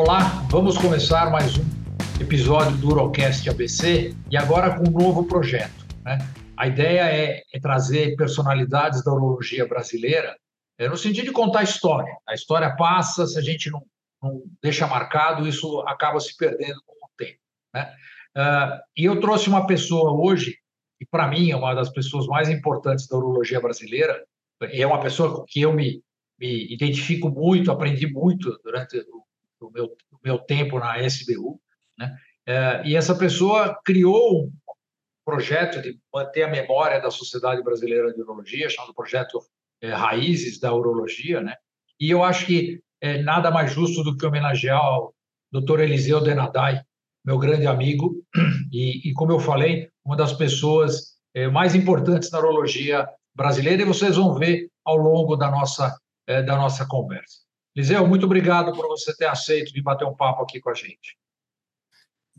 Olá, vamos começar mais um episódio do Urocast ABC e agora com um novo projeto. Né? A ideia é, é, trazer personalidades da urologia brasileira é, no sentido de contar história. A história passa, se a gente não, não deixa marcado, isso acaba se perdendo com o tempo. Né? Uh, e eu trouxe uma pessoa hoje, que para mim é uma das pessoas mais importantes da urologia brasileira, é uma pessoa que eu me, me identifico muito, aprendi muito durante o, o, meu, o meu tempo na SBU. Né? Uh, e essa pessoa criou um projeto de manter a memória da Sociedade Brasileira de Urologia, chamado Projeto é, Raízes da Urologia, né? E eu acho que é nada mais justo do que homenagear o Dr. Eliseu Denadai, meu grande amigo, e, e, como eu falei, uma das pessoas é, mais importantes na urologia brasileira, e vocês vão ver ao longo da nossa, é, da nossa conversa. Eliseu, muito obrigado por você ter aceito de bater um papo aqui com a gente.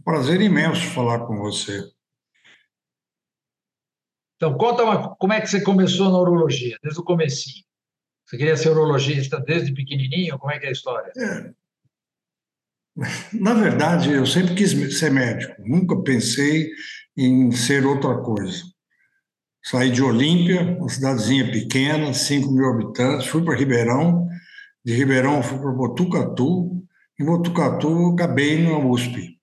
Prazer imenso falar com você. Então, conta uma, como é que você começou na urologia, desde o comecinho. Você queria ser urologista desde pequenininho? Como é que é a história? É. Na verdade, eu sempre quis ser médico. Nunca pensei em ser outra coisa. Saí de Olímpia, uma cidadezinha pequena, 5 mil habitantes, fui para Ribeirão. De Ribeirão fui para Botucatu. Em Botucatu, acabei na USP.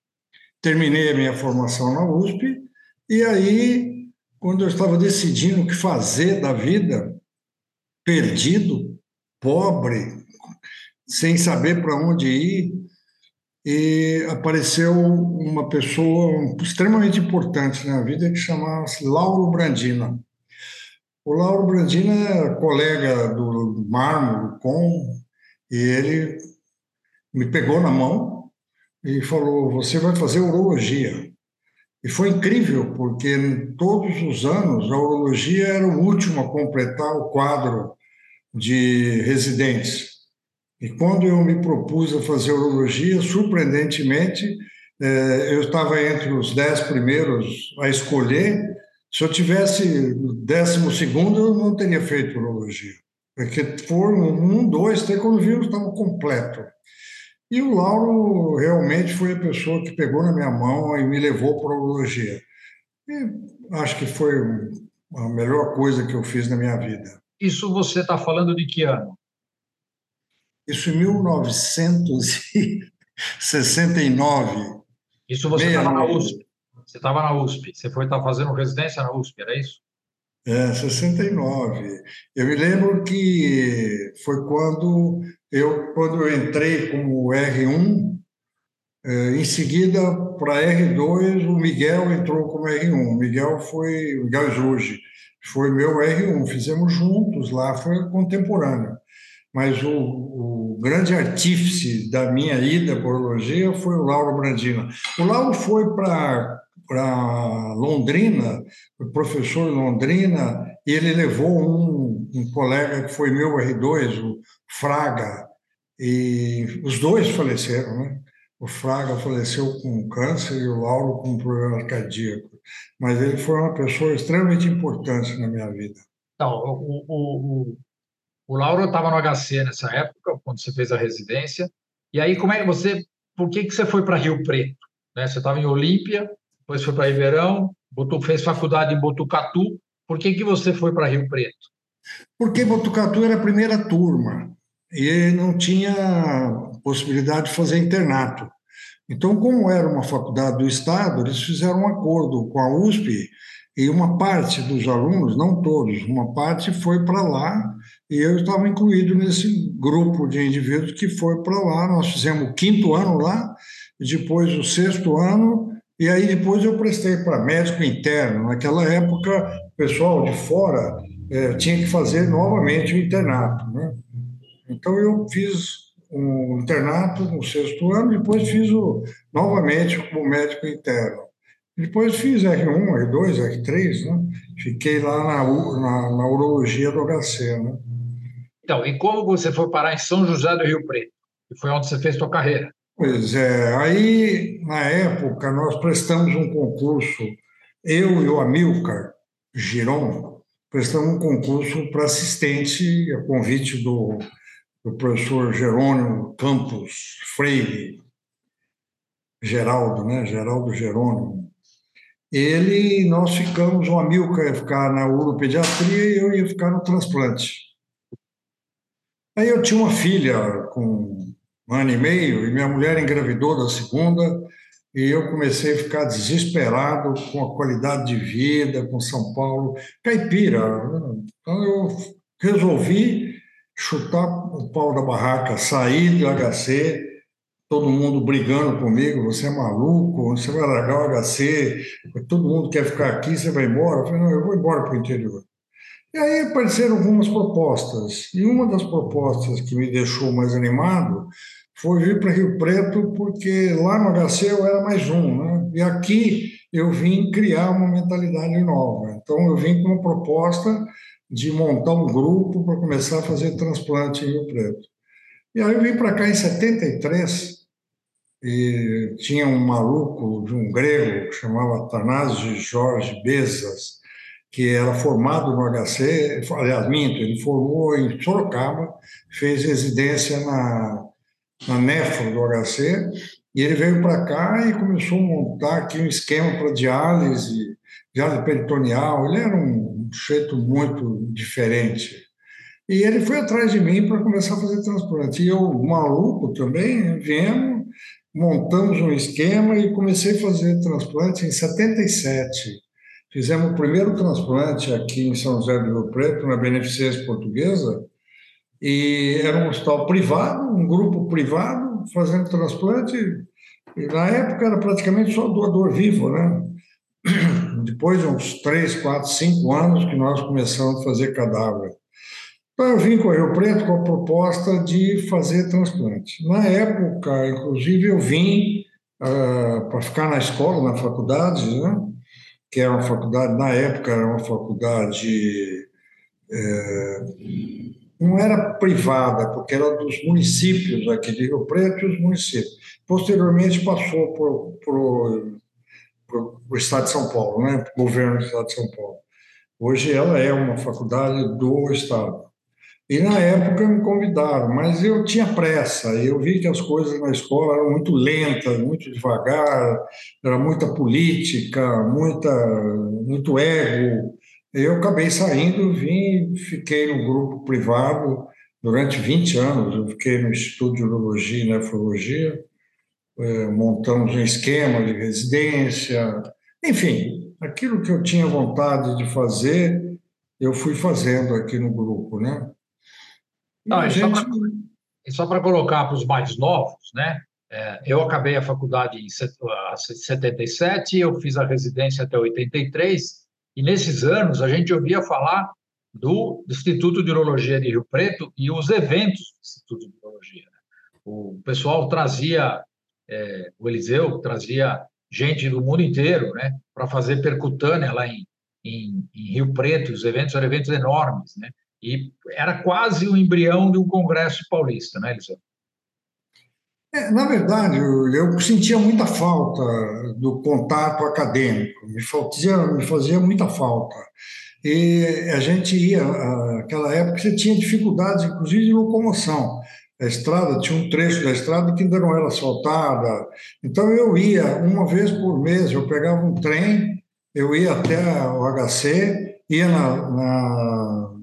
Terminei a minha formação na USP e aí quando eu estava decidindo o que fazer da vida, perdido, pobre, sem saber para onde ir, e apareceu uma pessoa extremamente importante na vida que chamava-se Lauro Brandina. O Lauro Brandina é colega do Mármore, com, e ele me pegou na mão e falou: Você vai fazer urologia. E foi incrível, porque todos os anos a urologia era o último a completar o quadro de residentes. E quando eu me propus a fazer urologia, surpreendentemente, eh, eu estava entre os dez primeiros a escolher. Se eu tivesse décimo segundo, eu não teria feito urologia. Porque foram um, dois, até quando viram, estava completo. E o Lauro realmente foi a pessoa que pegou na minha mão e me levou para a urologia. E acho que foi a melhor coisa que eu fiz na minha vida. Isso você está falando de que ano? Isso em 1969. Isso você estava na USP? Você estava na USP. Você foi estar tá fazendo residência na USP, era isso? É, 69. Eu me lembro que foi quando eu, quando eu entrei como R1, é, em seguida, para R2, o Miguel entrou como R1. O Miguel foi, o Miguel Jorge, foi meu R1. Fizemos juntos lá, foi contemporâneo. Mas o, o grande artífice da minha ida para a urologia foi o Lauro Brandina. O Lauro foi para para Londrina, o professor Londrina, e ele levou um, um colega que foi meu R2, o Fraga, e os dois faleceram, né? O Fraga faleceu com câncer e o Lauro com problema cardíaco. Mas ele foi uma pessoa extremamente importante na minha vida. Então, o, o, o, o Lauro estava no HC nessa época, quando você fez a residência. E aí, como é que você. Por que, que você foi para Rio Preto? Né? Você estava em Olímpia, depois foi para Ribeirão, botou, fez faculdade em Botucatu. Por que, que você foi para Rio Preto? Porque Botucatu era a primeira turma e não tinha possibilidade de fazer internato. Então, como era uma faculdade do Estado, eles fizeram um acordo com a USP e uma parte dos alunos, não todos, uma parte foi para lá e eu estava incluído nesse grupo de indivíduos que foi para lá. Nós fizemos o quinto ano lá, depois o sexto ano e aí depois eu prestei para médico interno. Naquela época, o pessoal de fora é, tinha que fazer novamente o internato. Né? Então eu fiz um internato no sexto ano, depois fiz o, novamente como médico interno. Depois fiz R1, R2, R3, né? Fiquei lá na, na, na urologia do HC, né? Então, e como você foi parar em São José do Rio Preto? Que foi onde você fez sua carreira? Pois é, aí na época nós prestamos um concurso, eu e o Amilcar Giron, prestamos um concurso para assistente, a convite do, do professor Jerônimo Campos Freire, Geraldo, né? Geraldo Jerônimo. Ele, nós ficamos, o Amilcar ia ficar na uropediatria e eu ia ficar no transplante. Aí eu tinha uma filha com um ano e meio e minha mulher engravidou da segunda e eu comecei a ficar desesperado com a qualidade de vida, com São Paulo, caipira. Então eu resolvi chutar o pau da barraca, sair do HC, todo mundo brigando comigo, você é maluco, você vai largar o HC, todo mundo quer ficar aqui, você vai embora. Eu falei, não, eu vou embora para o interior. E aí apareceram algumas propostas, e uma das propostas que me deixou mais animado foi vir para Rio Preto, porque lá no HC eu era mais um, né? e aqui eu vim criar uma mentalidade nova. Então eu vim com uma proposta de montar um grupo para começar a fazer transplante em Rio Preto. E aí eu vim para cá em 73 e tinha um maluco de um grego que chamava Tanásio Jorge Bezas, que era formado no HC, aliás, minto, ele formou em Sorocaba, fez residência na, na Nefro do HC, e ele veio para cá e começou a montar aqui um esquema para diálise, diálise peritoneal. Ele era um jeito muito diferente. E ele foi atrás de mim para começar a fazer transplante. E eu, maluco também, viemos, montamos um esquema e comecei a fazer transplante em 77. Fizemos o primeiro transplante aqui em São José do Rio Preto, na Beneficência Portuguesa, e era um hospital privado, um grupo privado, fazendo transplante, e na época era praticamente só doador vivo, né? Depois de uns três, quatro, cinco anos que nós começamos a fazer cadáver. Então, eu vim com o Rio Preto com a proposta de fazer transplante. Na época, inclusive, eu vim uh, para ficar na escola, na faculdade, né? que era uma faculdade, na época, era uma faculdade. É, não era privada, porque era dos municípios aqui de Rio Preto e os municípios. Posteriormente passou para o Estado de São Paulo, né? o governo do Estado de São Paulo. Hoje ela é uma faculdade do Estado. E na época me convidaram, mas eu tinha pressa, eu vi que as coisas na escola eram muito lentas, muito devagar, era muita política, muita, muito ego. Eu acabei saindo, vim, fiquei no grupo privado durante 20 anos, eu fiquei no Instituto de Urologia e Nefrologia, eh, montamos um esquema de residência, enfim, aquilo que eu tinha vontade de fazer, eu fui fazendo aqui no grupo, né? Não, e gente... só para colocar para os mais novos, né? É, eu acabei a faculdade em 77, eu fiz a residência até 83, e nesses anos a gente ouvia falar do Instituto de Urologia de Rio Preto e os eventos do Instituto de Urologia. Né? O pessoal trazia, é, o Eliseu trazia gente do mundo inteiro né, para fazer percutânea lá em, em, em Rio Preto, os eventos eram eventos enormes, né? E era quase o embrião de um congresso paulista, né, Eliseu? É, na verdade, eu, eu, sentia muita falta do contato acadêmico, me fazia, me fazia muita falta. E a gente ia, naquela época, você tinha dificuldades, inclusive, de locomoção. A estrada, tinha um trecho da estrada que ainda não era asfaltada. Então, eu ia, uma vez por mês, eu pegava um trem, eu ia até o HC, ia na, na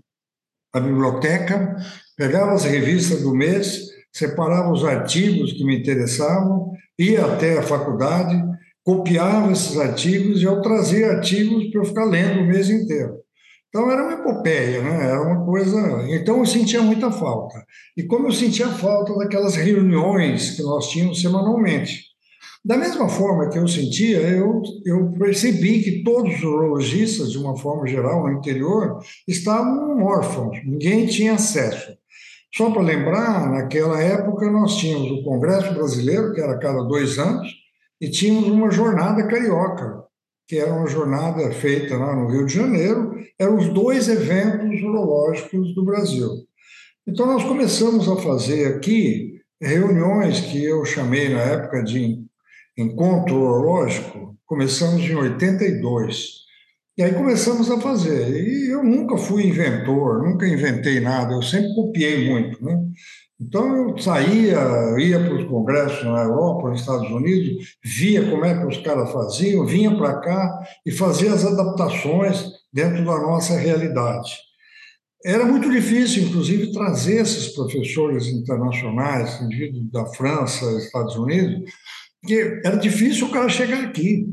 a biblioteca, pegava as revistas do mês, separava os artigos que me interessavam, ia até a faculdade, copiava esses artigos e eu trazia artigos para eu ficar lendo o mês inteiro. Então era uma epopeia, né? era uma coisa. Então eu sentia muita falta. E como eu sentia falta daquelas reuniões que nós tínhamos semanalmente. Da mesma forma que eu sentia, eu, eu percebi que todos os urologistas, de uma forma geral, no interior, estavam órfãos, ninguém tinha acesso. Só para lembrar, naquela época nós tínhamos o Congresso Brasileiro, que era a cada dois anos, e tínhamos uma jornada carioca, que era uma jornada feita lá no Rio de Janeiro, eram os dois eventos urológicos do Brasil. Então nós começamos a fazer aqui reuniões que eu chamei na época de encontro urológico, começamos em 82. E aí começamos a fazer. E eu nunca fui inventor, nunca inventei nada, eu sempre copiei muito. Né? Então eu saía, ia para os congressos na Europa, nos Estados Unidos, via como é que os caras faziam, vinha para cá e fazia as adaptações dentro da nossa realidade. Era muito difícil, inclusive, trazer esses professores internacionais, indivíduos da França, Estados Unidos, porque era difícil o cara chegar aqui.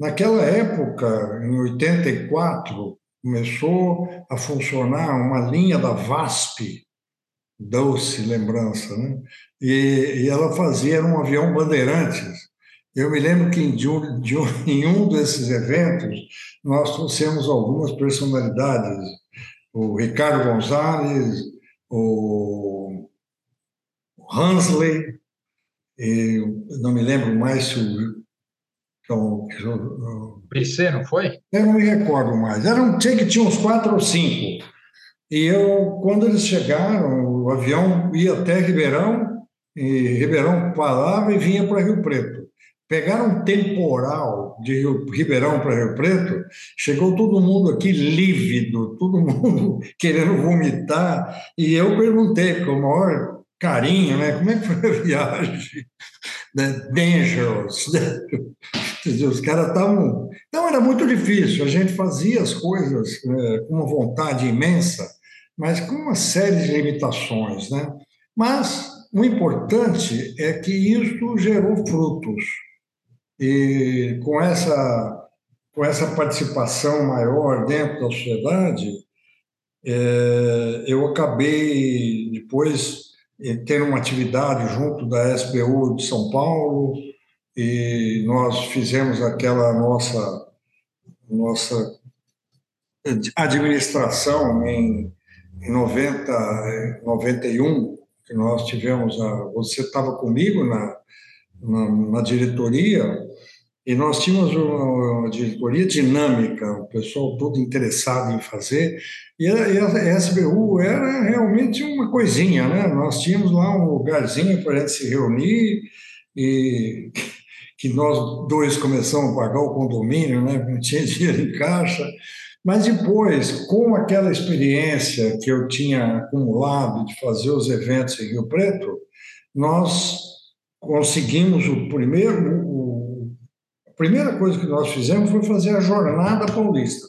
Naquela época, em 84, começou a funcionar uma linha da VASP, doce lembrança, né? E, e ela fazia um avião Bandeirantes. Eu me lembro que de um, de um, em um desses eventos nós trouxemos algumas personalidades, o Ricardo Gonzalez, o Hansley, não me lembro mais se o então, o PC, não foi? Eu não me recordo mais. Era um, tinha que tinha uns quatro ou cinco. E eu, quando eles chegaram, o avião ia até Ribeirão, e Ribeirão parava e vinha para Rio Preto. Pegaram um temporal de Rio, Ribeirão para Rio Preto, chegou todo mundo aqui lívido, todo mundo querendo vomitar, e eu perguntei com o maior carinho, né, como é que foi a viagem? Dangerous. Né? Os caras estavam. Então era muito difícil, a gente fazia as coisas é, com uma vontade imensa, mas com uma série de limitações. Né? Mas o importante é que isso gerou frutos. E com essa, com essa participação maior dentro da sociedade, é, eu acabei depois eh, tendo uma atividade junto da SBU de São Paulo, e nós fizemos aquela nossa nossa administração em, em 90, 91, que nós tivemos a, você estava comigo na, na, na, diretoria e nós tínhamos uma, uma, diretoria dinâmica, o pessoal todo interessado em fazer e a, e a SBU era realmente uma coisinha, né? Nós tínhamos lá um lugarzinho para a gente se reunir e que nós dois começamos a pagar o condomínio, né? não tinha dinheiro em caixa. Mas depois, com aquela experiência que eu tinha acumulado de fazer os eventos em Rio Preto, nós conseguimos o primeiro. O, a primeira coisa que nós fizemos foi fazer a Jornada Paulista.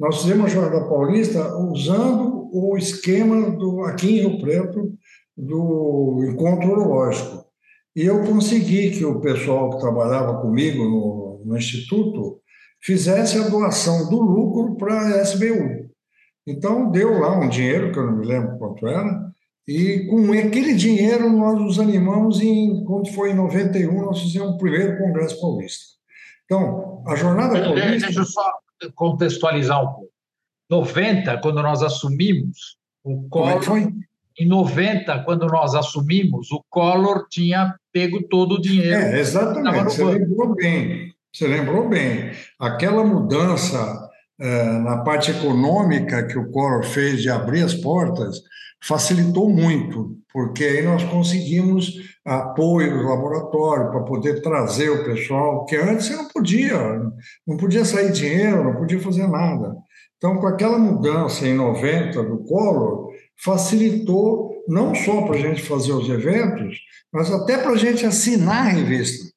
Nós fizemos a Jornada Paulista usando o esquema do, aqui em Rio Preto do encontro urológico. E eu consegui que o pessoal que trabalhava comigo no, no Instituto fizesse a doação do lucro para a SBU. Então, deu lá um dinheiro, que eu não me lembro quanto era, e com aquele dinheiro nós nos animamos em, quando foi em 91, nós fizemos o primeiro Congresso Paulista. Então, a Jornada Paulista... Deixa eu só contextualizar um pouco. 90, quando nós assumimos, o Collor... Como é foi? Em 90, quando nós assumimos, o Collor tinha pego todo o dinheiro. É, exatamente, você lembrou bem. Você lembrou bem. Aquela mudança é, na parte econômica que o Collor fez de abrir as portas facilitou muito, porque aí nós conseguimos apoio do laboratório para poder trazer o pessoal, que antes você não podia, não podia sair dinheiro, não podia fazer nada. Então, com aquela mudança em 90 do Collor, facilitou não só para a gente fazer os eventos, mas até para a gente assinar a revista.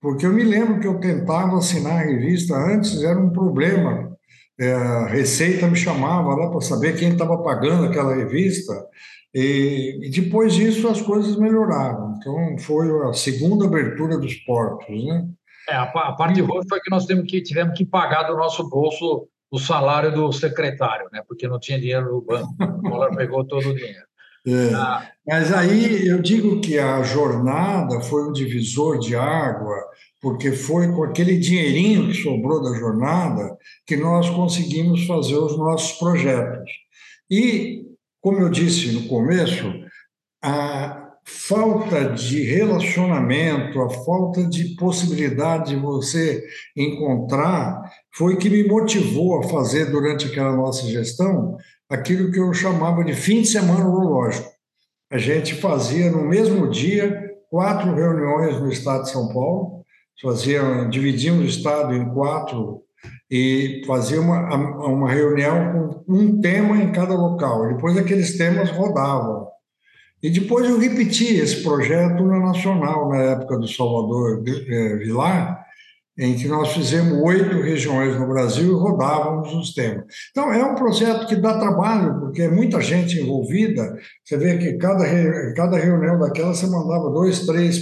Porque eu me lembro que eu tentava assinar a revista antes, era um problema. É, a Receita me chamava lá para saber quem estava pagando aquela revista. E, e, depois disso as coisas melhoraram. Então foi a segunda abertura dos portos, né? É, a, a parte ruim foi que nós tivemos que, tivemos que pagar do nosso bolso o salário do secretário, né? Porque não tinha dinheiro no banco. O dólar pegou todo o dinheiro. É, ah. Mas aí eu digo que a jornada foi um divisor de água, porque foi com aquele dinheirinho que sobrou da jornada que nós conseguimos fazer os nossos projetos. E, como eu disse no começo, a falta de relacionamento, a falta de possibilidade de você encontrar, foi que me motivou a fazer durante aquela nossa gestão aquilo que eu chamava de fim de semana urológico. A gente fazia no mesmo dia quatro reuniões no estado de São Paulo, fazia, dividíamos o estado em quatro e fazia uma, uma reunião com um tema em cada local. Depois aqueles temas rodavam. E depois eu repeti esse projeto na Nacional, na época do Salvador eh, Vilar, em que nós fizemos oito regiões no Brasil e rodávamos os temas. Então, é um projeto que dá trabalho, porque é muita gente envolvida. Você vê que cada, cada reunião daquela você mandava dois, três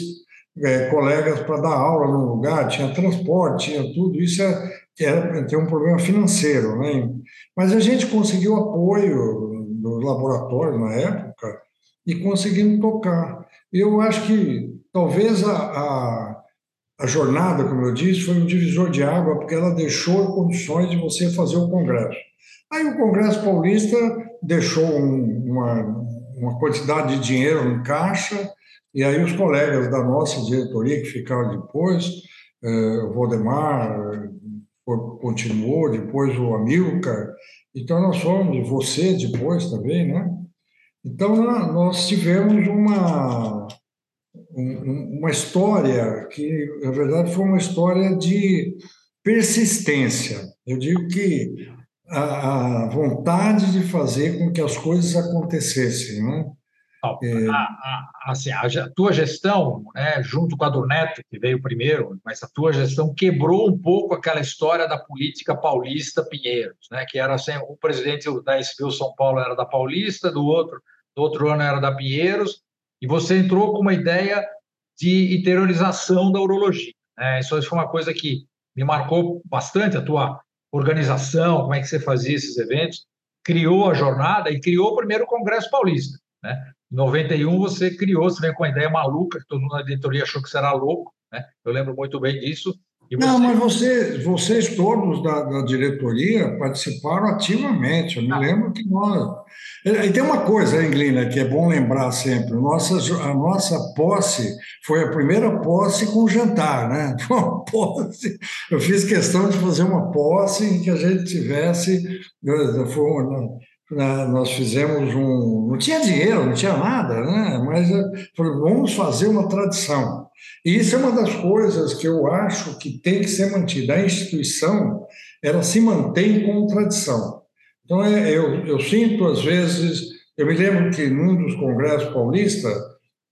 é, colegas para dar aula no lugar, tinha transporte, tinha tudo. Isso é, era, tem um problema financeiro. Né? Mas a gente conseguiu apoio dos laboratórios na época e conseguimos tocar. Eu acho que talvez a, a a jornada, como eu disse, foi um divisor de água, porque ela deixou condições de você fazer o Congresso. Aí o Congresso Paulista deixou um, uma, uma quantidade de dinheiro em caixa, e aí os colegas da nossa diretoria que ficaram depois, eh, o Valdemar eh, continuou, depois o Amilcar, então nós fomos, você depois também, né? Então nós tivemos uma uma história que, na verdade, foi uma história de persistência. Eu digo que a, vontade de fazer com que as coisas acontecessem, né? É... A, a, assim, a, tua gestão, né, junto com a do Neto, que veio primeiro, mas a tua gestão quebrou um pouco aquela história da política paulista Pinheiros, né, que era assim, o presidente da SBU São Paulo era da Paulista, do outro, do outro ano era da Pinheiros, e você entrou com uma ideia de interiorização da urologia. Né? Isso foi uma coisa que me marcou bastante, a tua organização, como é que você fazia esses eventos, criou a jornada e criou o primeiro Congresso Paulista. Né? Em 91 você criou, você veio com a ideia maluca, que todo mundo na diretoria achou que você era louco, né? eu lembro muito bem disso, você... Não, mas você, vocês todos da, da, diretoria participaram ativamente. Eu me ah. lembro que nós. E tem uma coisa, Inglina, que é bom lembrar sempre: nossa, a nossa posse foi a primeira posse com jantar, né? Foi uma posse. Eu fiz questão de fazer uma posse em que a gente tivesse. Foi uma, nós fizemos um. Não tinha dinheiro, não tinha nada, né? mas vamos fazer uma tradição. E isso é uma das coisas que eu acho que tem que ser mantida. A instituição, ela se mantém como tradição. Então, é, eu, eu sinto, às vezes, eu me lembro que num dos congressos paulistas,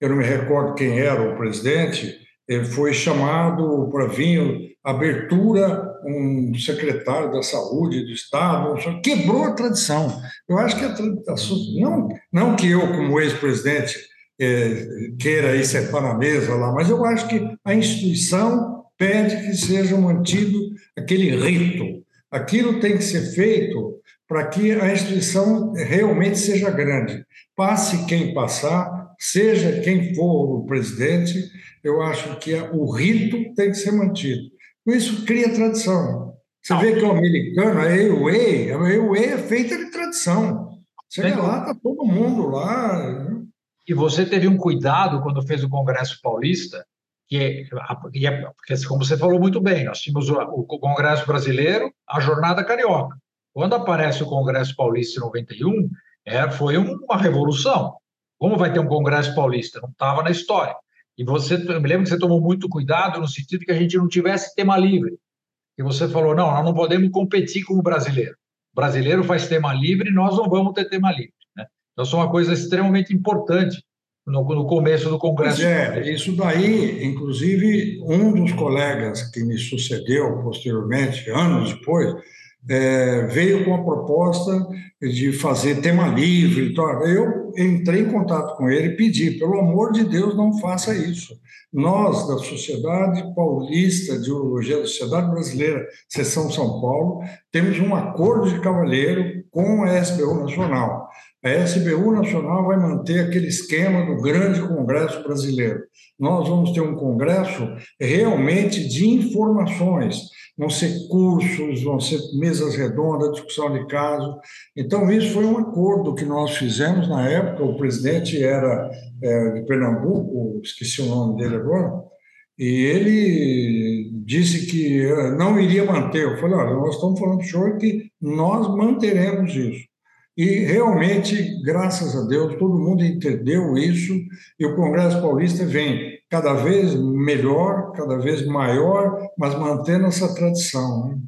eu não me recordo quem era o presidente, foi chamado para vir abertura um secretário da saúde do estado quebrou a tradição eu acho que a tradição não não que eu como ex-presidente é, queira ir sentar na mesa lá, mas eu acho que a instituição pede que seja mantido aquele rito. Aquilo tem que ser feito para que a instituição realmente seja grande. Passe quem passar, seja quem for o presidente, eu acho que o rito tem que ser mantido. Isso cria tradição. Você vê que o americano, a AOA, a AOA é feita de tradição. Chega lá, está todo mundo lá. E você teve um cuidado quando fez o Congresso Paulista, que é, é porque, como você falou muito bem, nós tínhamos o, o Congresso Brasileiro, a Jornada Carioca. Quando aparece o Congresso Paulista em 91, é, foi uma revolução. Como vai ter um Congresso Paulista? Não estava na história. E você, eu me lembro que você tomou muito cuidado no sentido que a gente não tivesse tema livre. E você falou, não, nós não podemos competir com o brasileiro. O brasileiro faz tema livre e nós não vamos ter tema livre. Então, isso é uma coisa extremamente importante no, no começo do Congresso. Pois é, isso daí, inclusive, um dos colegas que me sucedeu posteriormente, anos depois, é, veio com a proposta de fazer tema livre. Então, eu entrei em contato com ele e pedi, pelo amor de Deus, não faça isso. Nós, da Sociedade Paulista de Urologia, da Sociedade Brasileira, Seção São Paulo, temos um acordo de cavalheiro com a SBU Nacional. A SBU Nacional vai manter aquele esquema do grande Congresso Brasileiro. Nós vamos ter um congresso realmente de informações, vão ser cursos, vão ser mesas redondas, discussão de casos. Então, isso foi um acordo que nós fizemos na época. O presidente era é, de Pernambuco, esqueci o nome dele agora, e ele disse que é, não iria manter. Eu falei: olha, nós estamos falando para senhor que nós manteremos isso. E realmente, graças a Deus, todo mundo entendeu isso e o Congresso Paulista vem cada vez melhor, cada vez maior, mas mantendo essa tradição. Né?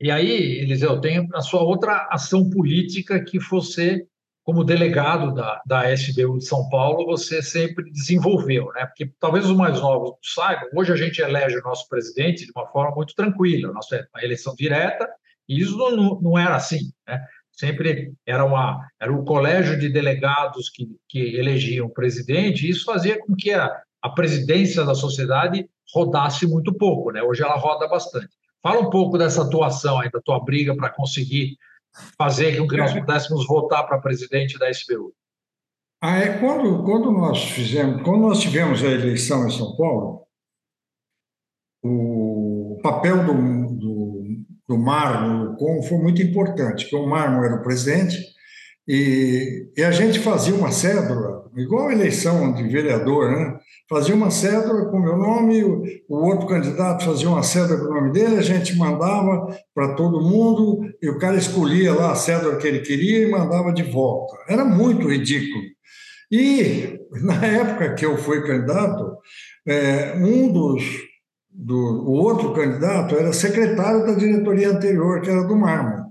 E aí, Eliseu, tem a sua outra ação política que você, como delegado da, da SBU de São Paulo, você sempre desenvolveu, né? Porque talvez os mais novos saibam, hoje a gente elege o nosso presidente de uma forma muito tranquila, nossa eleição direta, e isso não, não era assim, né? Sempre era, uma, era um colégio de delegados que, que elegiam o presidente, e isso fazia com que a, a presidência da sociedade rodasse muito pouco, né? Hoje ela roda bastante. Fala um pouco dessa atuação aí, da tua briga para conseguir fazer com que nós pudéssemos votar para presidente da SBU. Ah, é quando, quando nós fizemos, quando nós tivemos a eleição em São Paulo, o papel do, do, Marmo com foi muito importante, porque o Marmo era o presidente e, e a gente fazia uma cédula, igual a eleição de vereador, né? fazia uma cédula com o meu nome, o, o outro candidato fazia uma cédula com o nome dele, a gente mandava para todo mundo e o cara escolhia lá a cédula que ele queria e mandava de volta. Era muito ridículo. E na época que eu fui candidato, é, um dos do, o outro candidato era secretário da diretoria anterior, que era do Marmo.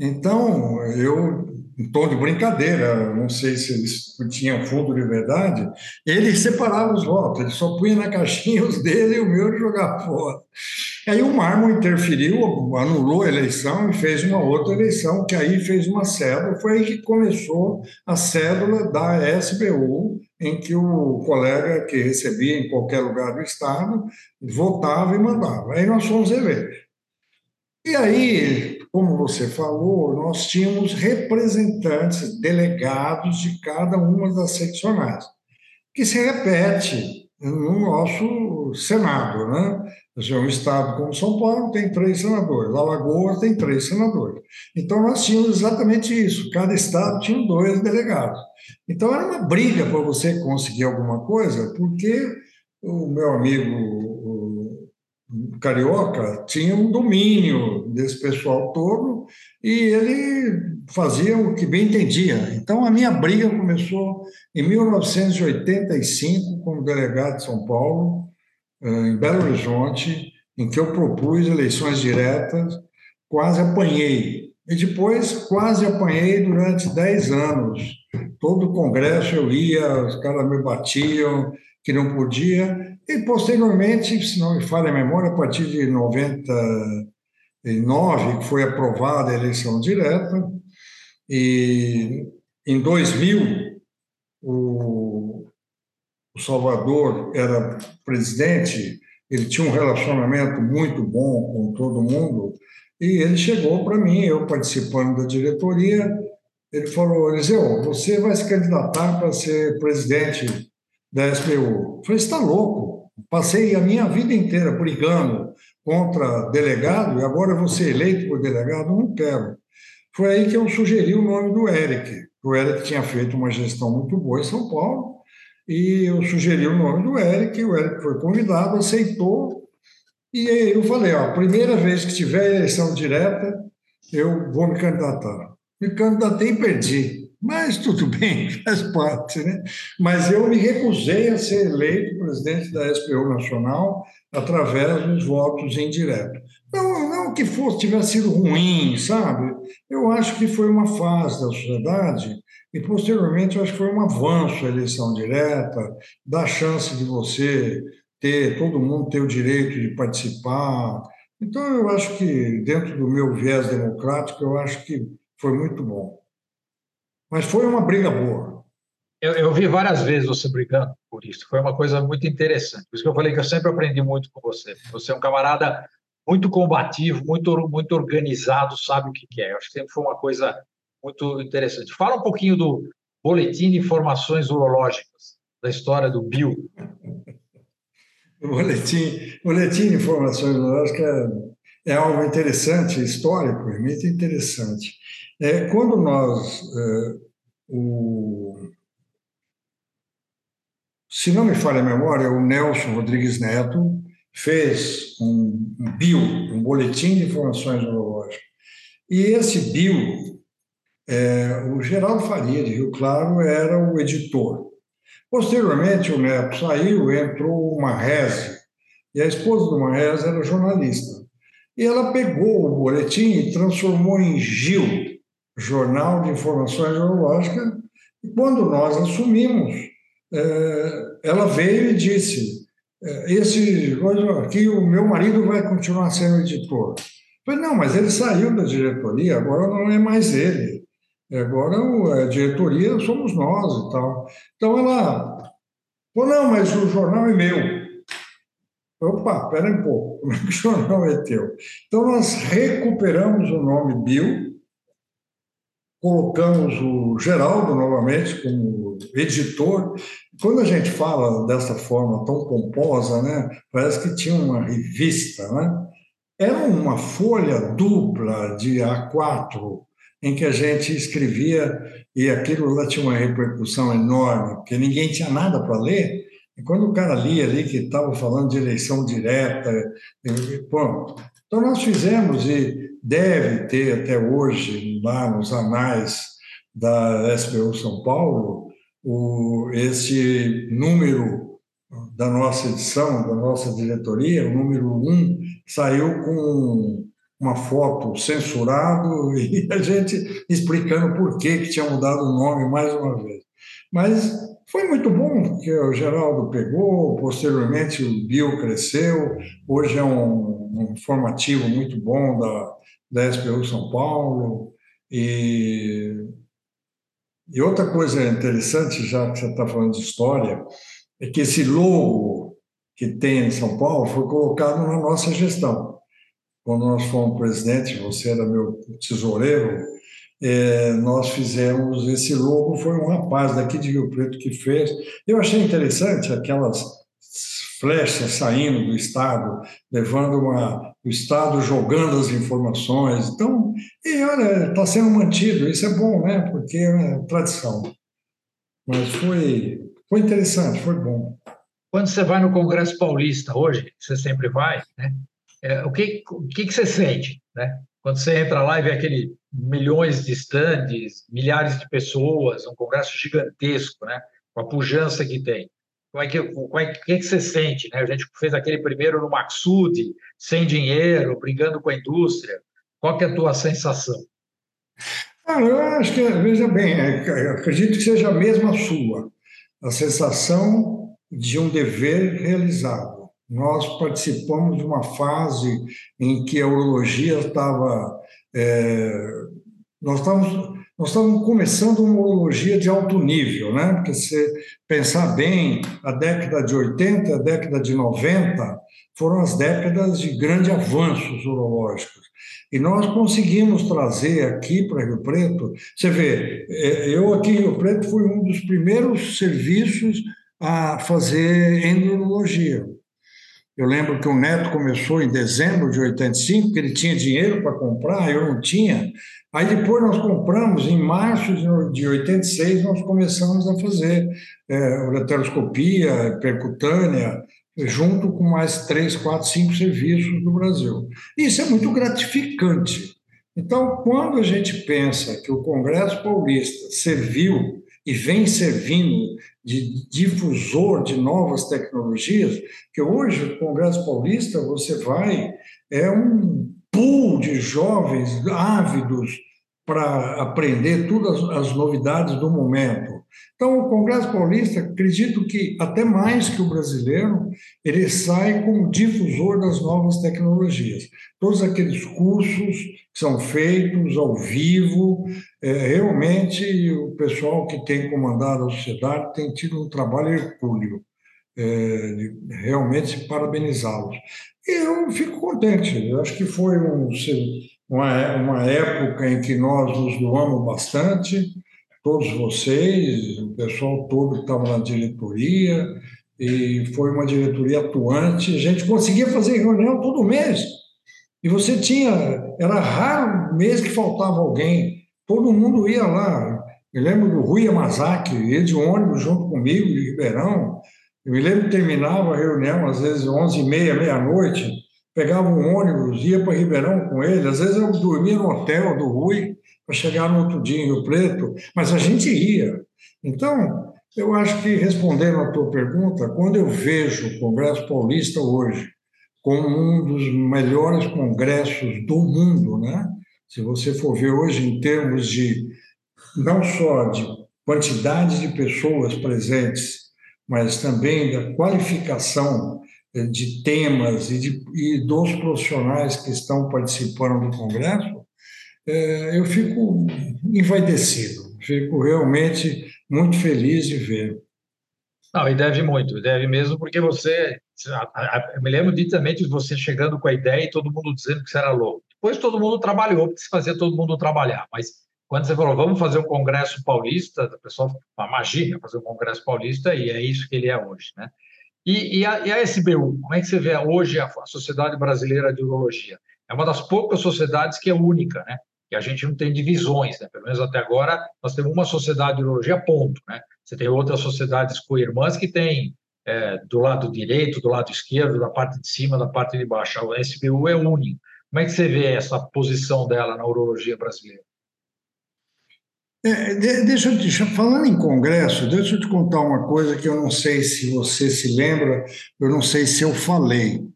Então, eu em tom de brincadeira, não sei se eles tinham fundo de verdade, ele separava os votos, ele só punha na caixinha os dele e o meu jogava fora. Aí o Marmo interferiu, anulou a eleição e fez uma outra eleição, que aí fez uma cédula, foi aí que começou a cédula da SBU, em que o colega que recebia em qualquer lugar do Estado votava e mandava. Aí nós fomos eleitos. E aí, como você falou, nós tínhamos representantes, delegados de cada uma das seccionais, que se repete no nosso Senado. Né? Um estado como São Paulo tem três senadores, Alagoas tem três senadores. Então, nós tínhamos exatamente isso, cada estado tinha dois delegados. Então, era uma briga para você conseguir alguma coisa, porque o meu amigo carioca tinha um domínio desse pessoal todo e ele fazia o que bem entendia. Então, a minha briga começou em 1985, como delegado de São Paulo, em Belo Horizonte, em que eu propus eleições diretas, quase apanhei. E depois quase apanhei durante 10 anos. Todo o congresso eu ia, os caras me batiam, que não podia. E, posteriormente, se não me falha a memória, a partir de 99, que foi aprovada a eleição direta, e em 2000, o, o Salvador era presidente, ele tinha um relacionamento muito bom com todo mundo, e ele chegou para mim, eu participando da diretoria, ele falou, Eliseu, você vai se candidatar para ser presidente da SPU. Eu falei, está louco? Passei a minha vida inteira brigando contra delegado e agora vou ser eleito por delegado? Não quero. Foi aí que eu sugeri o nome do Eric. O Eric tinha feito uma gestão muito boa em São Paulo e eu sugeri o nome do Eric. O Eric foi convidado, aceitou e eu falei: ó, primeira vez que tiver eleição direta, eu vou me candidatar. Me candidatei e perdi. Mas tudo bem, faz parte, né? Mas eu me recusei a ser eleito presidente da SPU Nacional através dos votos indiretos. Não, não que fosse, tivesse sido ruim, sabe? Eu acho que foi uma fase da sociedade e, posteriormente, eu acho que foi um avanço a eleição direta, dá chance de você ter, todo mundo ter o direito de participar. Então, eu acho que, dentro do meu viés democrático, eu acho que foi muito bom. Mas foi uma briga boa. Eu, eu, vi várias vezes você brigando por isso. Foi uma coisa muito interessante. Por isso que eu falei que eu sempre aprendi muito com você. Você é um camarada muito combativo, muito, muito organizado, sabe o que quer. É. acho que sempre foi uma coisa muito interessante. Fala um pouquinho do Boletim de Informações Urológicas, da história do Bill. O Boletim, boletim de Informações Urológicas é, é algo interessante, histórico, é muito interessante. É, quando nós. É, o, se não me falha a memória, o Nelson Rodrigues Neto fez um, um bio, um boletim de informações neurológicas. E esse bio, é, o Geraldo Faria, de Rio Claro, era o editor. Posteriormente, o Neto saiu, entrou o Marrese, e a esposa do Marrese era jornalista. E ela pegou o boletim e transformou em GIL, Jornal de Informações Geológicas, e quando nós assumimos, é, ela veio e disse: é, esse aqui o meu marido vai continuar sendo editor. Eu falei, não, mas ele saiu da diretoria, agora não é mais ele. Agora a diretoria somos nós e tal. Então ela falou, não, mas o jornal é meu. Opa, espera um pouco, como é que o jornal é teu? Então nós recuperamos o nome Bill, colocamos o Geraldo novamente como editor. Quando a gente fala dessa forma tão pomposa, né, parece que tinha uma revista, né? Era uma folha dupla de A4 em que a gente escrevia e aquilo lá tinha uma repercussão enorme, porque ninguém tinha nada para ler. E quando o cara lia ali que estava falando de eleição direta, pronto. Então nós fizemos e deve ter até hoje, lá nos anais da SPU São Paulo, o, esse número da nossa edição, da nossa diretoria, o número um, saiu com uma foto censurado e a gente explicando por que, que tinha mudado o nome mais uma vez. Mas foi muito bom, porque o Geraldo pegou, posteriormente o Bill cresceu, hoje é um, um formativo muito bom da, da SPU São Paulo. E, e outra coisa interessante, já que você está falando de história, é que esse logo que tem em São Paulo foi colocado na nossa gestão. Quando nós fomos presidente, você era meu tesoureiro, é, nós fizemos esse logo, foi um rapaz daqui de Rio Preto que fez. Eu achei interessante aquelas flechas saindo do Estado, levando uma, o Estado jogando as informações. Então, e olha, está sendo mantido, isso é bom, né? Porque é tradição. Mas foi, foi interessante, foi bom. Quando você vai no Congresso Paulista hoje, você sempre vai, né? É, o que, o que, que você sente, né? Quando você entra lá e vê aquele milhões de estandes, milhares de pessoas, um congresso gigantesco, né? Com a pujança que tem. Como é que, como é, que, que você sente? Né? A gente fez aquele primeiro no Maxud, sem dinheiro, brigando com a indústria. Qual que é a tua sensação? Ah, eu acho que, veja bem, é, acredito que seja a mesma sua. A sensação de um dever realizado. Nós participamos de uma fase em que a urologia estava. É, nós estávamos nós estamos começando uma urologia de alto nível, né? Porque se pensar bem, a década de 80, a década de 90 foram as décadas de grandes avanços urológicos. E nós conseguimos trazer aqui para Rio Preto, você vê, é, eu aqui em Rio Preto fui um dos primeiros serviços a fazer endurologia. Eu lembro que o Neto começou em dezembro de 85, que ele tinha dinheiro para comprar, eu não tinha. Aí depois nós compramos, em março de 86, nós começamos a fazer é, ureteroscopia percutânea, junto com mais três, quatro, cinco serviços do Brasil. Isso é muito gratificante. Então, quando a gente pensa que o Congresso Paulista serviu e vem servindo de difusor de novas tecnologias, que hoje o Congresso Paulista você vai é um pool de jovens ávidos para aprender todas as novidades do momento. Então, o Congresso Paulista, acredito que até mais que o brasileiro, ele sai como difusor das novas tecnologias. Todos aqueles cursos são feitos ao vivo, é, realmente o pessoal que tem comandado a sociedade tem tido um trabalho hercúleo. É, realmente parabenizá-los. Eu fico contente, eu acho que foi um, uma, uma época em que nós nos doamos bastante, todos vocês, o pessoal todo que estava na diretoria, e foi uma diretoria atuante. A gente conseguia fazer reunião todo mês. E você tinha, era raro mês que faltava alguém, todo mundo ia lá. Eu lembro do Rui Yamazaki, ia de ônibus junto comigo, de Ribeirão. Eu me lembro que terminava a reunião, às vezes, 11h30, meia-noite pegava um ônibus, ia para Ribeirão com ele. Às vezes eu dormia no hotel do Rui para chegar no outro dia em Rio Preto, mas a gente ia. Então, eu acho que respondendo à tua pergunta, quando eu vejo o Congresso Paulista hoje como um dos melhores congressos do mundo, né? Se você for ver hoje em termos de não só de quantidade de pessoas presentes, mas também da qualificação eh, de temas e, de, e dos profissionais que estão participando do congresso, é, eu fico envaidecido, fico realmente muito feliz de ver. Não, e deve muito, deve mesmo, porque você. Eu me lembro nitidamente de você chegando com a ideia e todo mundo dizendo que você era louco. Depois todo mundo trabalhou, porque se fazia todo mundo trabalhar. Mas quando você falou, vamos fazer um congresso paulista, o pessoal, imagina fazer um congresso paulista, e é isso que ele é hoje, né? E, e, a, e a, SBU, como é que você vê hoje a, Sociedade Brasileira de Urologia? É uma das poucas sociedades que é única, né? que a gente não tem divisões, né? pelo menos até agora nós temos uma sociedade de urologia, ponto. Né? Você tem outras sociedades co-irmãs que tem é, do lado direito, do lado esquerdo, da parte de cima, da parte de baixo. A SBU é única. Como é que você vê essa posição dela na urologia brasileira? É, deixa, deixa, falando em congresso, deixa eu te contar uma coisa que eu não sei se você se lembra, eu não sei se eu falei.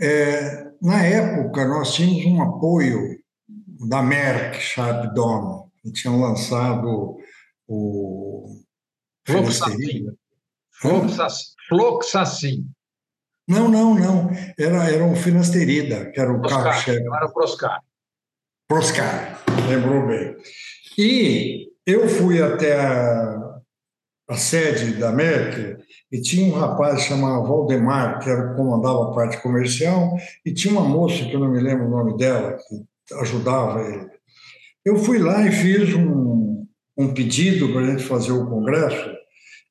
É, na época, nós tínhamos um apoio da Merck Sharp Dome, que tinham lançado o Floxacin. Floxacin. Não, não, não. Era, era o finasterida, que era o carro-chefe. Era o Proscar. Proscar, lembrou bem. E eu fui até a, a sede da Merck e tinha um rapaz chamado Valdemar, que era, comandava a parte comercial, e tinha uma moça, que eu não me lembro o nome dela, que ajudava ele. Eu fui lá e fiz um, um pedido para a gente fazer o congresso,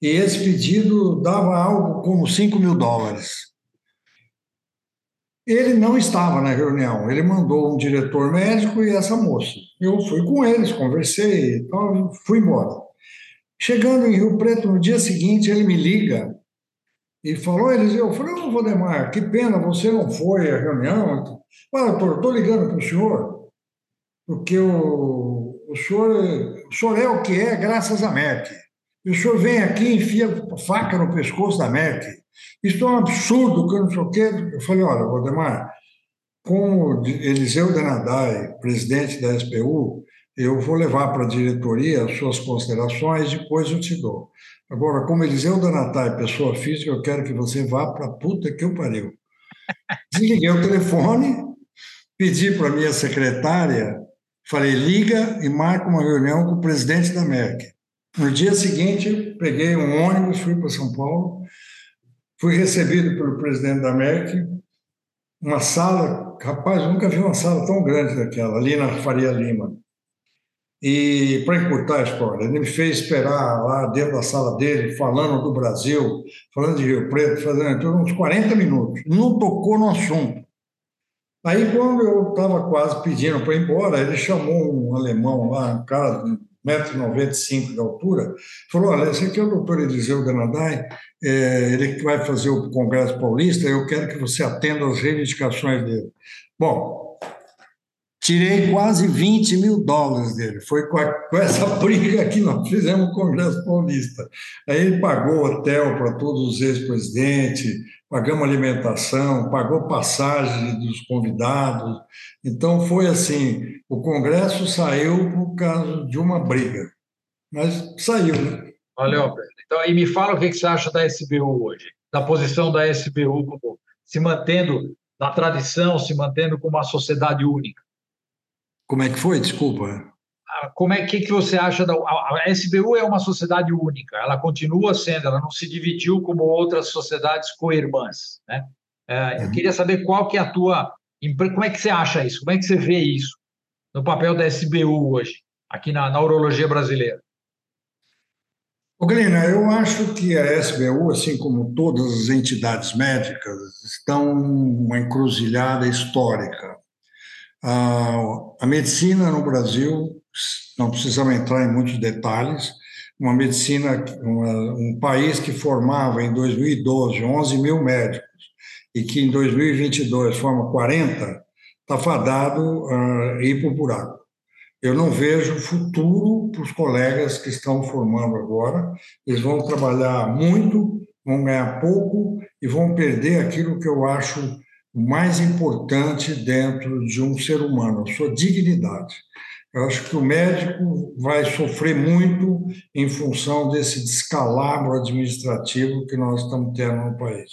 e esse pedido dava algo como 5 mil dólares. Ele não estava na reunião, ele mandou um diretor médico e essa moça. Eu fui com eles, conversei, então fui embora. Chegando em Rio Preto, no dia seguinte, ele me liga e falou, Eliseu, eu falei, ô Valdemar, que pena, você não foi à reunião. Fala, doutor, estou ligando para o senhor, porque o, o, senhor, o senhor é o que é graças à MEC. E o senhor vem aqui e enfia faca no pescoço da MEC. Isso é um absurdo, que eu não sei o quê. Eu falei, olha, Valdemar, com Eliseu Denadai, presidente da SPU, eu vou levar para a diretoria as suas considerações, depois eu te dou. Agora, como Eliseu Donatai, pessoa física, eu quero que você vá para a puta que eu pariu. Desliguei o telefone, pedi para minha secretária, falei, liga e marca uma reunião com o presidente da MEC. No dia seguinte, peguei um ônibus, fui para São Paulo, fui recebido pelo presidente da MEC, uma sala, rapaz, nunca vi uma sala tão grande daquela, ali na Faria Lima. E, para encurtar a história, ele me fez esperar lá dentro da sala dele, falando do Brasil, falando de Rio Preto, fazendo uns 40 minutos. Não tocou no assunto. Aí, quando eu estava quase pedindo para ir embora, ele chamou um alemão lá, um cara 1,95m de altura, falou: Olha, esse aqui é o doutor Eliseu Ganadai, é, ele que vai fazer o Congresso Paulista, eu quero que você atenda às reivindicações dele. Bom, Tirei quase 20 mil dólares dele. Foi com, a, com, essa briga que nós fizemos o Congresso Paulista. Aí ele pagou hotel para todos os ex-presidentes, pagamos alimentação, pagou passagem dos convidados. Então foi assim: o Congresso saiu por causa de uma briga. Mas saiu, né? Valeu, Pedro. Então, aí me fala o que você acha da SBU hoje, da posição da SBU como se mantendo na tradição, se mantendo como uma sociedade única. Como é que foi? Desculpa. Como é que, que você acha da a SBU é uma sociedade única, ela continua sendo, ela não se dividiu como outras sociedades co-irmãs, né? É, eu uhum. queria saber qual que é a tua como é que você acha isso? Como é que você vê isso no papel da SBU hoje, aqui na, na urologia brasileira? Ô, Glina, eu acho que a SBU, assim como todas as entidades médicas, estão uma encruzilhada histórica. A, medicina no Brasil, não precisamos entrar em muitos detalhes, uma medicina, uma, um país que formava em 2012 11 mil médicos e que em 2022 forma 40, está fadado a ir para o buraco. Eu não vejo futuro para os colegas que estão formando agora. Eles vão trabalhar muito, vão ganhar pouco e vão perder aquilo que eu acho mais importante dentro de um ser humano, a sua dignidade. Eu acho que o médico vai sofrer muito em função desse descalabro administrativo que nós estamos tendo no país.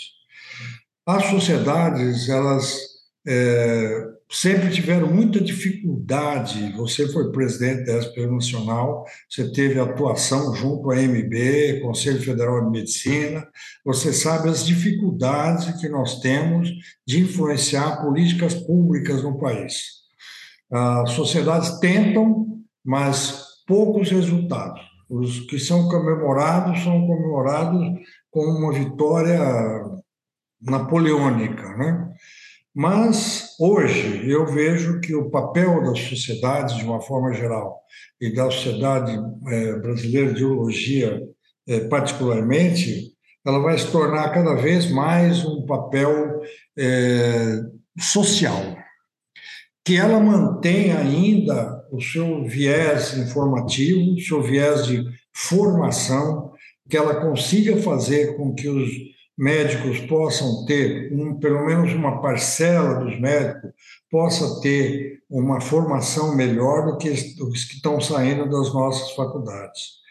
As sociedades, elas é, sempre tiveram muita dificuldade. Você foi presidente da SPM Nacional, você teve atuação junto à MB, Conselho Federal de Medicina, você sabe as dificuldades que nós temos de influenciar políticas públicas no país. As sociedades tentam, mas poucos resultados. Os que são comemorados são comemorados com uma vitória napoleônica, né? Mas hoje eu vejo que o papel das sociedades, de uma forma geral, e da sociedade é, brasileira de urologia, é, particularmente, ela vai se tornar cada vez mais um papel é, social que ela mantenha ainda o seu viés informativo, o seu viés de formação, que ela consiga fazer com que os médicos possam ter, um, pelo menos uma parcela dos médicos, possa ter uma formação melhor do que os que estão saindo das nossas faculdades.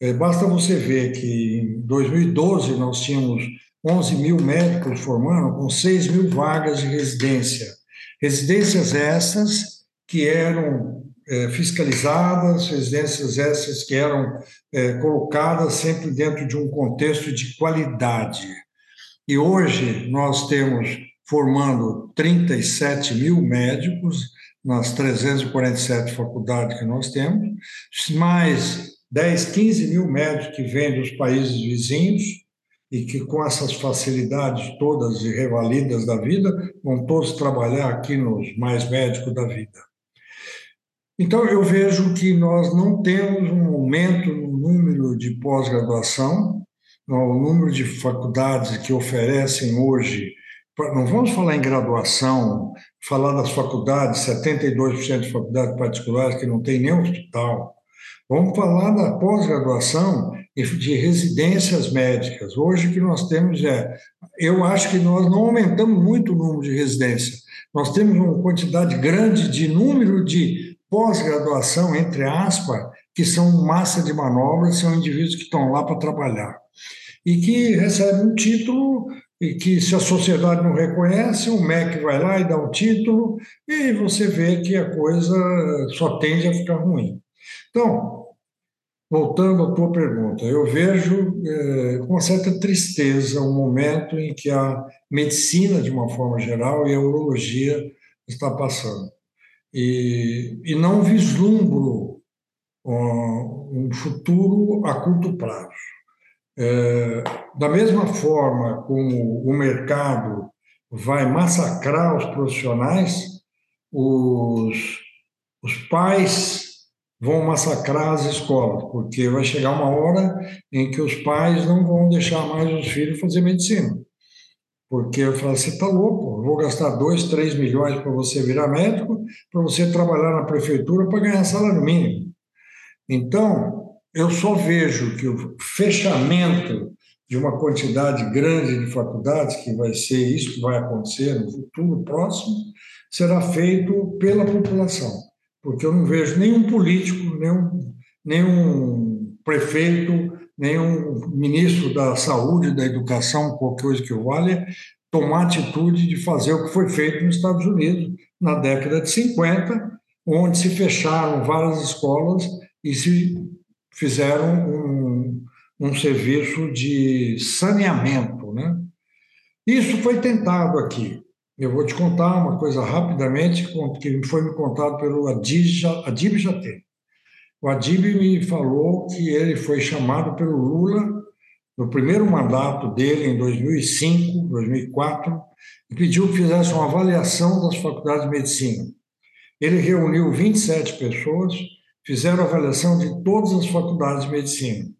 É, basta você ver que em 2012 nós tínhamos 11 mil médicos formando, com 6 mil vagas de residência. Residências essas que eram é, fiscalizadas, residências essas que eram é, colocadas sempre dentro de um contexto de qualidade. E hoje nós temos formando 37 mil médicos nas 347 faculdades que nós temos, mais 10, 15 mil médicos que vêm dos países vizinhos, e que com essas facilidades todas e revalidas da vida, vão todos trabalhar aqui nos mais médicos da vida. Então, eu vejo que nós não temos um aumento no número de pós-graduação, no número de faculdades que oferecem hoje. Não vamos falar em graduação, falar das faculdades, 72% de faculdades particulares que não tem nem hospital. Vamos falar da pós-graduação de residências médicas. Hoje o que nós temos é, eu acho que nós não aumentamos muito o número de residências. Nós temos uma quantidade grande de número de pós-graduação, entre aspas, que são massa de manobra, são indivíduos que estão lá para trabalhar. E que recebem um título e que se a sociedade não reconhece, o MEC vai lá e dá o título e você vê que a coisa só tende a ficar ruim. Então, Voltando à tua pergunta, eu vejo é, com uma certa tristeza o um momento em que a medicina, de uma forma geral, e a urologia está passando. E, e não vislumbro um futuro a curto prazo. É, da mesma forma como o mercado vai massacrar os profissionais, os, os pais vão massacrar as escolas, porque vai chegar uma hora em que os pais não vão deixar mais os filhos fazer medicina. Porque eu falo, você está louco, eu vou gastar 2, 3 milhões para você virar médico, para você trabalhar na prefeitura para ganhar salário mínimo. Então, eu só vejo que o fechamento de uma quantidade grande de faculdades, que vai ser isso que vai acontecer no futuro próximo, será feito pela população porque eu não vejo nenhum político, nenhum, nenhum prefeito, nenhum ministro da saúde, da educação, qualquer coisa que valha, tomar atitude de fazer o que foi feito nos Estados Unidos na década de 50, onde se fecharam várias escolas e se fizeram um, um serviço de saneamento. Né? Isso foi tentado aqui. Eu vou te contar uma coisa rapidamente que foi me contado pelo Adib, Jatê. O Adib me falou que ele foi chamado pelo Lula no primeiro mandato dele, em 2005, 2004, e pediu que fizesse uma avaliação das faculdades de medicina. Ele reuniu 27 pessoas, fizeram avaliação de todas as faculdades de medicina.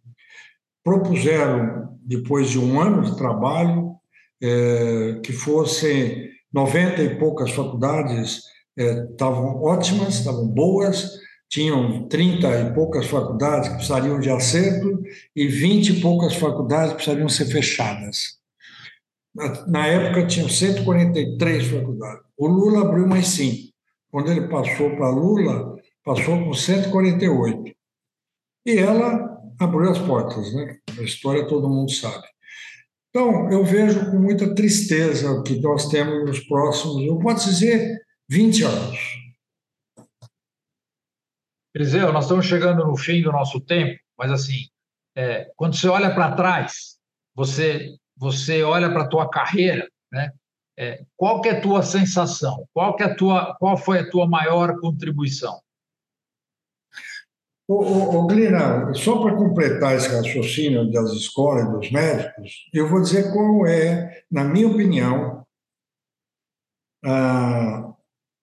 Propuseram, depois de um ano de trabalho, é, que fossem 90 e poucas faculdades estavam é, ótimas, estavam boas, tinham 30 e poucas faculdades que precisariam de acerto e 20 e poucas faculdades precisariam ser fechadas. Na, na época tinham 143 faculdades. O Lula abriu mais cinco. Quando ele passou para Lula, passou com 148. E ela abriu as portas, né? A história todo mundo sabe. Então, eu vejo com muita tristeza o que nós temos nos próximos, eu posso dizer, 20 anos. Eliseu, nós estamos chegando no fim do nosso tempo, mas assim, é, quando você olha para trás, você você olha para a tua carreira, né? É, qual que é a tua sensação? Qual que é a tua qual foi a tua maior contribuição? Ô, ô, ô Glina, só para completar esse raciocínio das escolas dos médicos, eu vou dizer qual é, na minha opinião,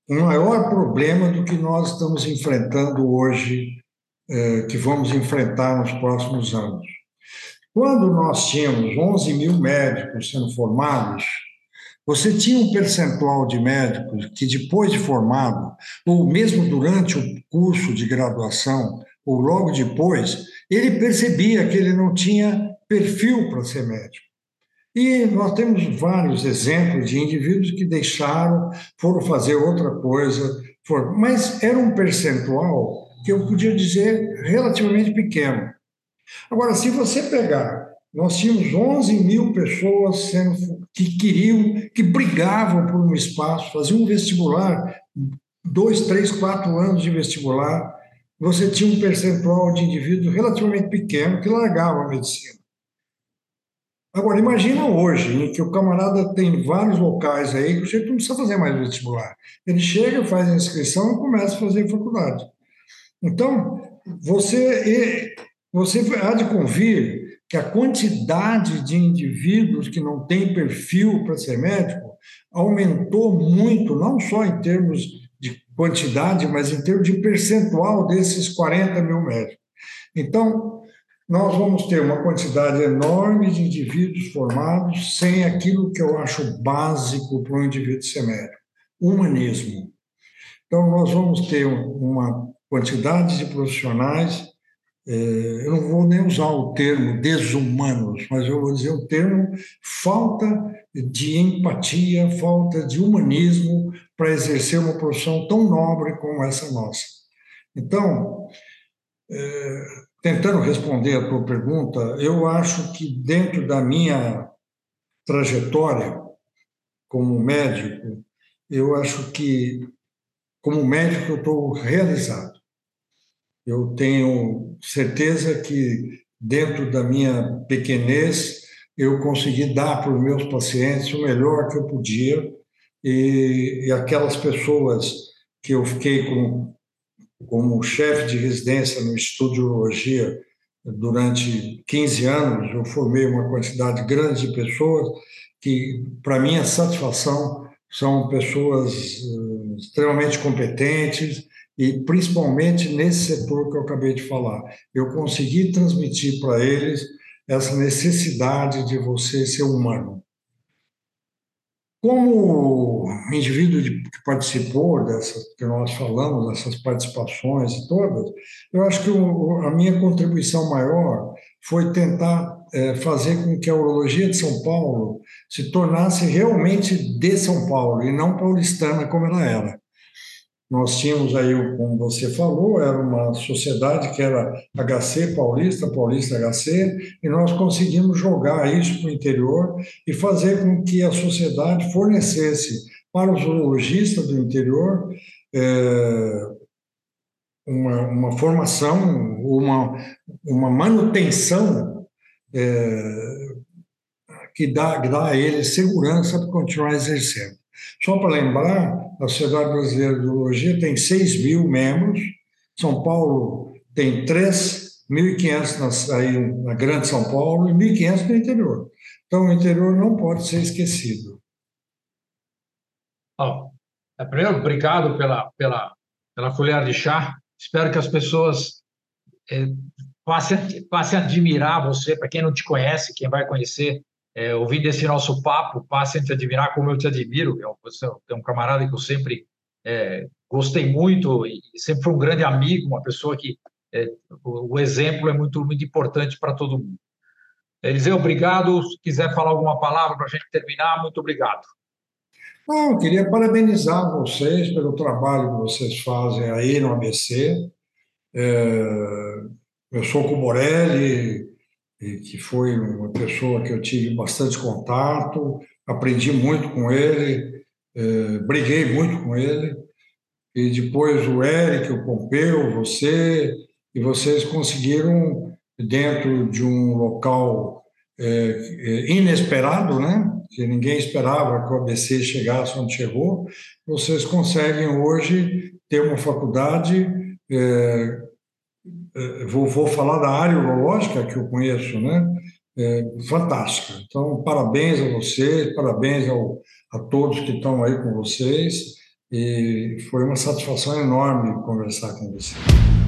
o maior problema do que nós estamos enfrentando hoje, eh, que vamos enfrentar nos próximos anos. Quando nós tínhamos 11 mil médicos sendo formados, você tinha um percentual de médicos que, depois de formado, ou mesmo durante o curso de graduação, ou logo depois, ele percebia que ele não tinha perfil para ser médico. E nós temos vários exemplos de indivíduos que deixaram, foram fazer outra coisa, foram, mas era um percentual que eu podia dizer relativamente pequeno. Agora, se você pegar, nós tínhamos 11 mil pessoas sendo, que queriam, que brigavam por um espaço, faziam um vestibular, dois, três, quatro anos de vestibular, você tinha um percentual de indivíduos relativamente pequeno que largavam a medicina. Agora, imagina hoje, em que o camarada tem vários locais aí que o jeito não precisa fazer mais vestibular. Ele chega, faz a inscrição e começa a fazer faculdade. Então, você, você há de convir que a quantidade de indivíduos que não têm perfil para ser médico aumentou muito, não só em termos quantidade, mas em termos de percentual desses 40 mil médicos. Então, nós vamos ter uma quantidade enorme de indivíduos formados sem aquilo que eu acho básico para um indivíduo ser médico, humanismo. Então, nós vamos ter uma quantidade de profissionais, é, eu não vou nem usar o termo desumanos, mas eu vou dizer o termo falta de empatia, falta de humanismo para exercer uma profissão tão nobre como essa nossa. Então, é, tentando responder a tua pergunta, eu acho que dentro da minha trajetória como médico, eu acho que como médico eu estou realizado. Eu tenho certeza que dentro da minha pequenez eu consegui dar para os meus pacientes o melhor que eu podia e, e aquelas pessoas que eu fiquei como, como chefe de residência no Instituto de Urologia durante 15 anos, eu formei uma quantidade grande de pessoas que, para minha satisfação, são pessoas uh, extremamente competentes e principalmente nesse setor que eu acabei de falar. Eu consegui transmitir para eles essa necessidade de você ser humano. Como indivíduo que participou dessas que nós falamos, dessas participações todas, eu acho que a minha contribuição maior foi tentar é, fazer com que a urologia de São Paulo se tornasse realmente de São Paulo e não paulistana como ela era. Nós tínhamos aí, como você falou, era uma sociedade que era HC Paulista, Paulista HC, e nós conseguimos jogar isso para o interior e fazer com que a sociedade fornecesse para os urologistas do interior é, uma, uma formação, uma, uma manutenção é, que dá, dá a eles segurança para continuar exercendo. Só para lembrar, a Sociedade Brasileira de Urologia tem 6 mil membros, São Paulo tem 3.500 na, na Grande São Paulo e 1.500 no interior. Então, o interior não pode ser esquecido. Oh, primeiro, obrigado pela, pela, pela colher de chá. Espero que as pessoas é, passem, passem a admirar você, para quem não te conhece, quem vai conhecer, é, ouvindo esse nosso papo, passem a te admirar como eu te admiro. É um camarada que eu sempre é, gostei muito e sempre foi um grande amigo, uma pessoa que é, o, o, exemplo é muito, muito importante para todo mundo. Eliseu, obrigado. Se quiser falar alguma palavra para a gente terminar, muito obrigado. Não, eu queria parabenizar vocês pelo trabalho que vocês fazem aí no ABC. É, eu sou com o Morelli, que foi uma pessoa que eu tive bastante contato, aprendi muito com ele, é, briguei muito com ele. E depois o Eric, o Pompeu, você, e vocês conseguiram, dentro de um local é, é inesperado, né? que ninguém esperava que o ABC chegasse onde chegou, vocês conseguem hoje ter uma faculdade. Vou, vou, falar da área urológica que eu conheço, né? É, fantástica. Então, parabéns a vocês, parabéns ao, a todos que estão aí com vocês. E foi uma satisfação enorme conversar com vocês.